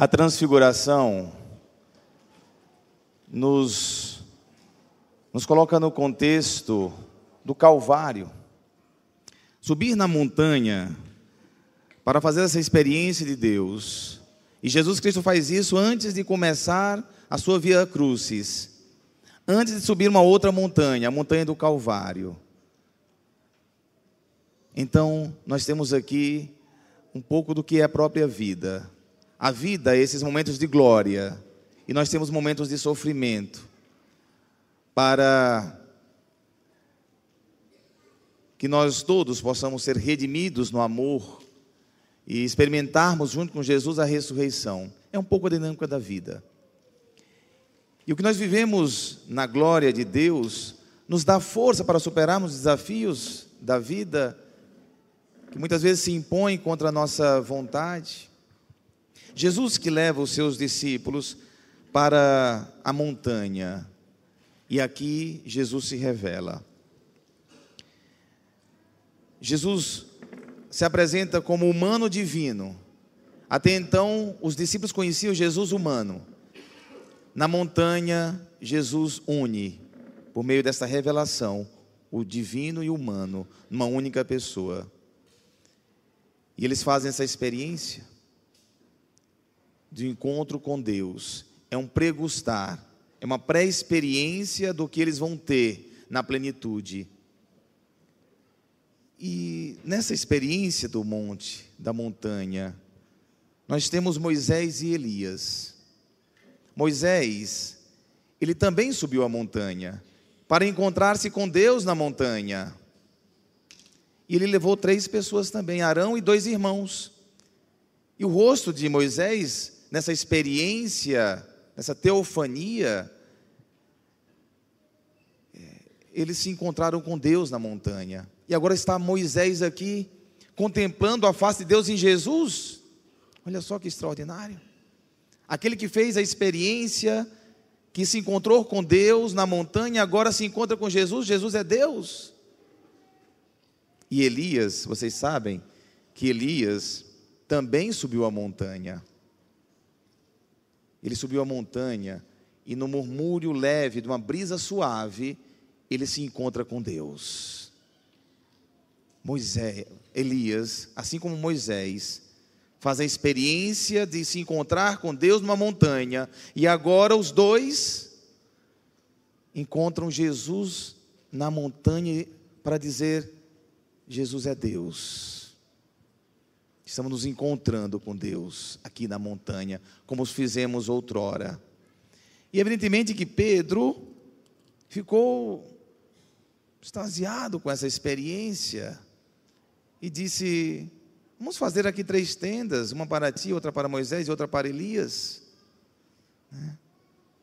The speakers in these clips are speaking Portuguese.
A transfiguração nos, nos coloca no contexto do Calvário. Subir na montanha para fazer essa experiência de Deus. E Jesus Cristo faz isso antes de começar a sua via crucis. Antes de subir uma outra montanha, a montanha do Calvário. Então, nós temos aqui um pouco do que é a própria vida. A vida esses momentos de glória, e nós temos momentos de sofrimento, para que nós todos possamos ser redimidos no amor e experimentarmos junto com Jesus a ressurreição. É um pouco a dinâmica da vida. E o que nós vivemos na glória de Deus nos dá força para superarmos os desafios da vida que muitas vezes se impõem contra a nossa vontade. Jesus que leva os seus discípulos para a montanha. E aqui Jesus se revela. Jesus se apresenta como humano divino. Até então, os discípulos conheciam Jesus humano. Na montanha, Jesus une, por meio dessa revelação, o divino e o humano, numa única pessoa. E eles fazem essa experiência de encontro com Deus. É um pregustar, é uma pré-experiência do que eles vão ter na plenitude. E nessa experiência do monte, da montanha, nós temos Moisés e Elias. Moisés, ele também subiu a montanha para encontrar-se com Deus na montanha. E ele levou três pessoas também, Arão e dois irmãos. E o rosto de Moisés, nessa experiência, nessa teofania, é, eles se encontraram com Deus na montanha. E agora está Moisés aqui, contemplando a face de Deus em Jesus. Olha só que extraordinário. Aquele que fez a experiência, que se encontrou com Deus na montanha, agora se encontra com Jesus. Jesus é Deus. E Elias, vocês sabem que Elias também subiu a montanha. Ele subiu a montanha e no murmúrio leve de uma brisa suave, ele se encontra com Deus. Moisés, Elias, assim como Moisés, faz a experiência de se encontrar com Deus numa montanha, e agora os dois encontram Jesus na montanha para dizer: Jesus é Deus. Estamos nos encontrando com Deus aqui na montanha, como os fizemos outrora. E evidentemente que Pedro ficou extasiado com essa experiência e disse: Vamos fazer aqui três tendas, uma para ti, outra para Moisés e outra para Elias. Né?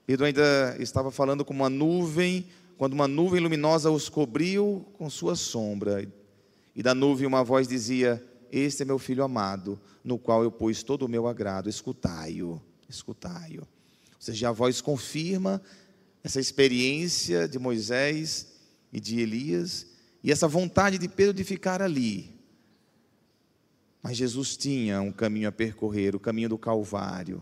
Pedro ainda estava falando com uma nuvem, quando uma nuvem luminosa os cobriu com sua sombra. E da nuvem uma voz dizia: Este é meu filho amado, no qual eu pus todo o meu agrado, escutai-o, escutai-o. Ou seja, a voz confirma essa experiência de Moisés e de Elias, e essa vontade de Pedro de ficar ali. Mas Jesus tinha um caminho a percorrer, o caminho do Calvário,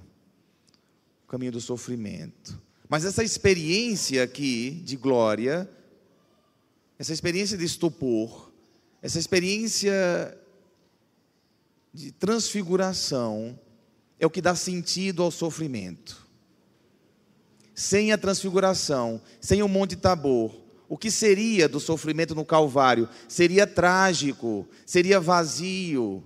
o caminho do sofrimento. Mas essa experiência aqui de glória, essa experiência de estupor, essa experiência de transfiguração é o que dá sentido ao sofrimento. Sem a transfiguração, sem o Monte Tabor, o que seria do sofrimento no Calvário? Seria trágico, seria vazio,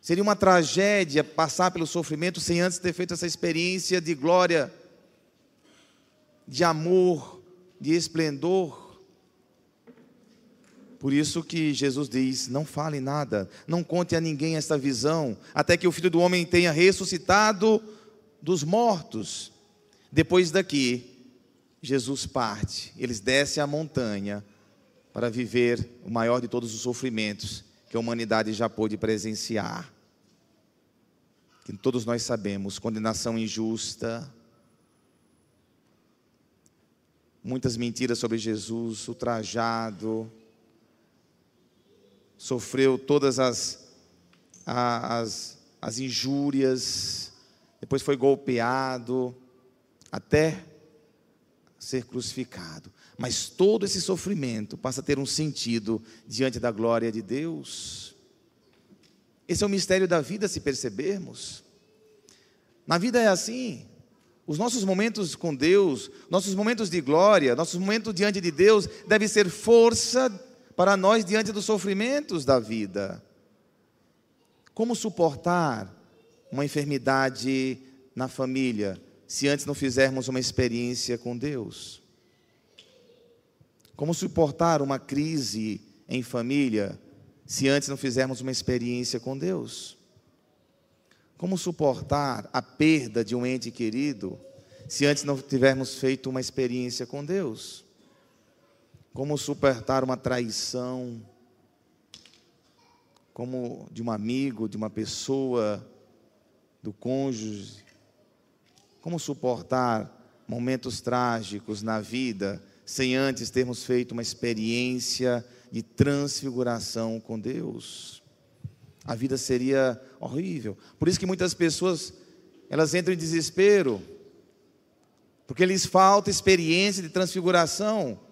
seria uma tragédia passar pelo sofrimento sem antes ter feito essa experiência de glória, de amor, de esplendor. Por isso que Jesus diz: não fale nada, não conte a ninguém esta visão, até que o filho do homem tenha ressuscitado dos mortos. Depois daqui, Jesus parte, eles descem a montanha para viver o maior de todos os sofrimentos que a humanidade já pôde presenciar. Que todos nós sabemos, condenação injusta, muitas mentiras sobre Jesus, ultrajado, sofreu todas as, as, as injúrias, depois foi golpeado, até ser crucificado. Mas todo esse sofrimento passa a ter um sentido diante da glória de Deus. Esse é o mistério da vida, se percebermos. Na vida é assim. Os nossos momentos com Deus, nossos momentos de glória, nossos momentos diante de Deus, devem ser força para nós diante dos sofrimentos da vida. Como suportar uma enfermidade na família, se antes não fizermos uma experiência com Deus? Como suportar uma crise em família, se antes não fizermos uma experiência com Deus? Como suportar a perda de um ente querido, se antes não tivermos feito uma experiência com Deus? Como suportar uma traição, como de um amigo, de uma pessoa, do cônjuge? Como suportar momentos trágicos na vida, sem antes termos feito uma experiência de transfiguração com Deus. A vida seria horrível. Por isso que muitas pessoas elas entram em desespero, porque lhes falta experiência de transfiguração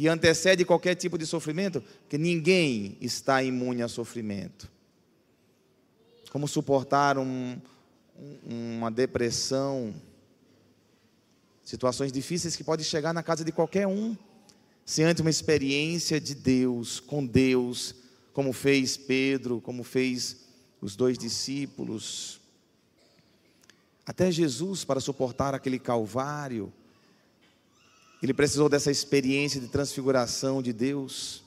que antecede qualquer tipo de sofrimento, que ninguém está imune a sofrimento. Como suportar um, uma depressão, situações difíceis que podem chegar na casa de qualquer um se antes uma experiência de Deus, com Deus, como fez Pedro, como fez os dois discípulos. Até Jesus, para suportar aquele calvário, ele precisou dessa experiência de transfiguração de Deus.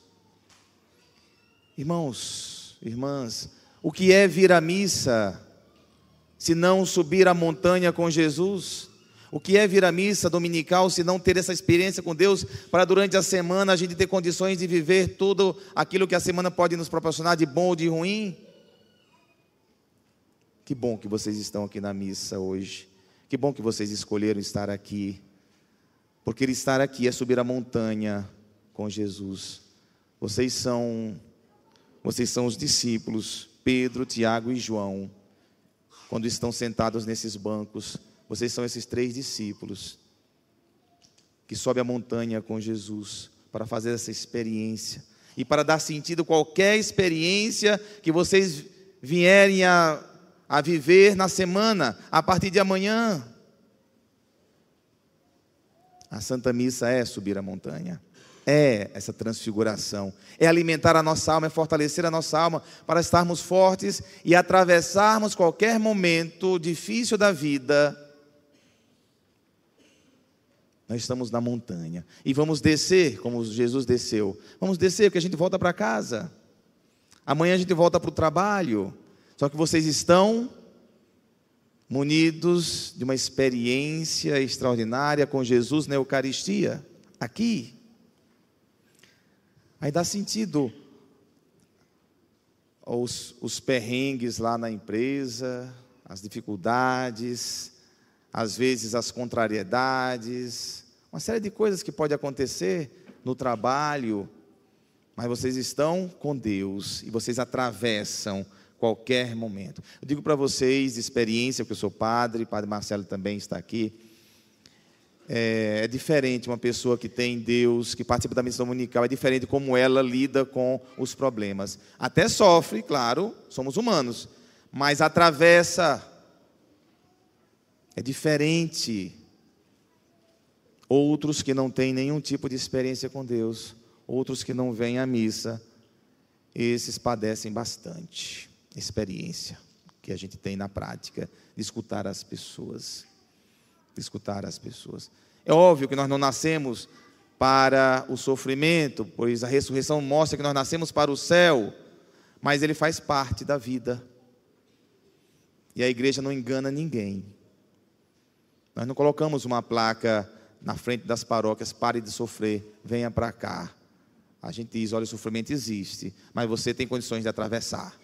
Irmãos, irmãs, o que é vir à missa, se não subir a montanha com Jesus? O que é vir à missa dominical se não ter essa experiência com Deus para durante a semana a gente ter condições de viver tudo aquilo que a semana pode nos proporcionar de bom ou de ruim? Que bom que vocês estão aqui na missa hoje. Que bom que vocês escolheram estar aqui. Porque estar aqui é subir a montanha com Jesus. Vocês são vocês são os discípulos Pedro, Tiago e João. Quando estão sentados nesses bancos, vocês são esses três discípulos que sobem a montanha com Jesus para fazer essa experiência e para dar sentido a qualquer experiência que vocês vierem a, a viver na semana, a partir de amanhã. A Santa Missa é subir a montanha, é essa transfiguração, é alimentar a nossa alma, é fortalecer a nossa alma para estarmos fortes e atravessarmos qualquer momento difícil da vida nós estamos na montanha e vamos descer, como Jesus desceu. Vamos descer, porque a gente volta para casa. Amanhã a gente volta para o trabalho. Só que vocês estão munidos de uma experiência extraordinária com Jesus na Eucaristia, aqui. Aí dá sentido os, os perrengues lá na empresa, as dificuldades, às vezes as contrariedades, uma série de coisas que pode acontecer no trabalho, mas vocês estão com Deus e vocês atravessam qualquer momento. Eu digo para vocês, de experiência, porque eu sou padre, padre Marcelo também está aqui. É, é, diferente uma pessoa que tem Deus, que participa da missão dominical, é diferente como ela lida com os problemas. Até sofre, claro, somos humanos, mas atravessa é diferente. Outros que não têm nenhum tipo de experiência com Deus, outros que não vêm à missa, esses padecem bastante. Experiência que a gente tem na prática de escutar as pessoas. De escutar as pessoas. É óbvio que nós não nascemos para o sofrimento, pois a ressurreição mostra que nós nascemos para o céu, mas ele faz parte da vida. E a igreja não engana ninguém. Nós não colocamos uma placa na frente das paróquias, pare de sofrer, venha para cá. A gente diz, olha, o sofrimento existe, mas você tem condições de atravessar.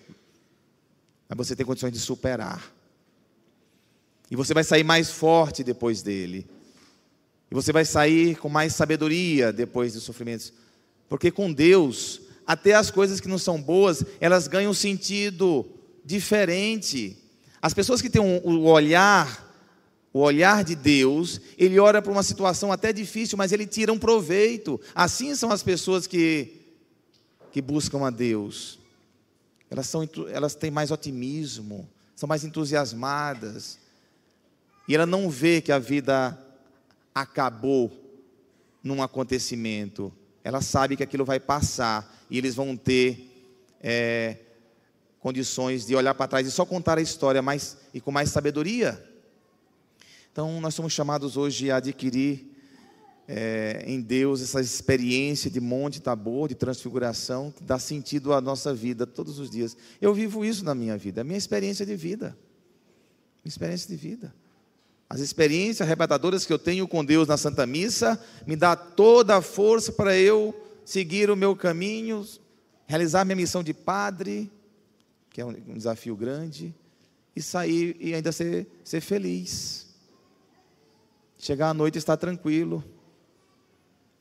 Mas você tem condições de superar. E você vai sair mais forte depois dele. E você vai sair com mais sabedoria depois dos sofrimentos. Porque com Deus, até as coisas que não são boas, elas ganham um sentido diferente. As pessoas que têm o olhar, o olhar de Deus, ele olha para uma situação até difícil, mas ele tira um proveito. Assim são as pessoas que, que buscam a Deus. Elas, são, elas têm mais otimismo, são mais entusiasmadas. E ela não vê que a vida acabou num acontecimento. Ela sabe que aquilo vai passar e eles vão ter é, condições de olhar para trás e só contar a história mais e com mais sabedoria. Então, nós somos chamados hoje a adquirir é, em Deus essa experiência de monte tabor, de transfiguração, que dá sentido à nossa vida todos os dias. Eu vivo isso na minha vida, a minha experiência de vida. Minha experiência de vida. As experiências arrebatadoras que eu tenho com Deus na Santa Missa me dá toda a força para eu seguir o meu caminho, realizar minha missão de padre, que é um desafio grande, e sair e ainda ser, ser feliz. Chegar à noite e estar tranquilo.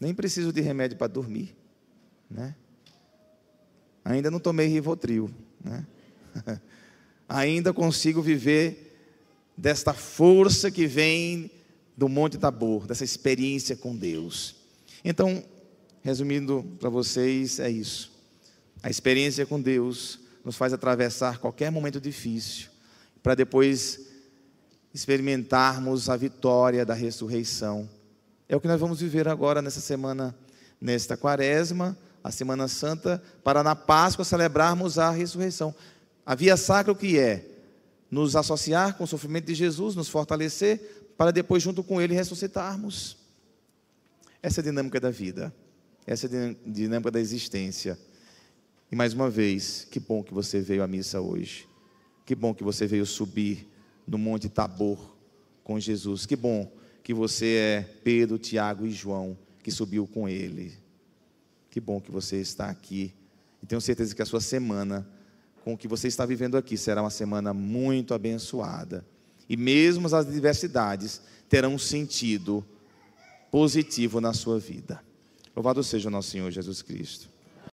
Nem preciso de remédio para dormir, né? Ainda não tomei Rivotril, né? ainda consigo viver desta força que vem do Monte Tabor, dessa experiência com Deus. Então, resumindo para vocês, é isso. A experiência com Deus nos faz atravessar qualquer momento difícil, para depois experimentarmos a vitória da ressurreição. É o que nós vamos viver agora nessa semana, nesta quaresma, a Semana Santa, para na Páscoa celebrarmos a ressurreição. A via sacra o que é? nos associar com o sofrimento de Jesus, nos fortalecer, para depois, junto com Ele, ressuscitarmos. Essa é a dinâmica da vida, essa é a dinâmica da existência. E mais uma vez, que bom que você veio à missa hoje. Que bom que você veio subir no Monte Tabor com Jesus. Que bom que você é Pedro, Tiago e João, que subiu com ele. Que bom que você está aqui. E tenho certeza que a sua semana com o que você está vivendo aqui será uma semana muito abençoada. E mesmo as adversidades terão um sentido positivo na sua vida. Louvado seja o nosso Senhor Jesus Cristo.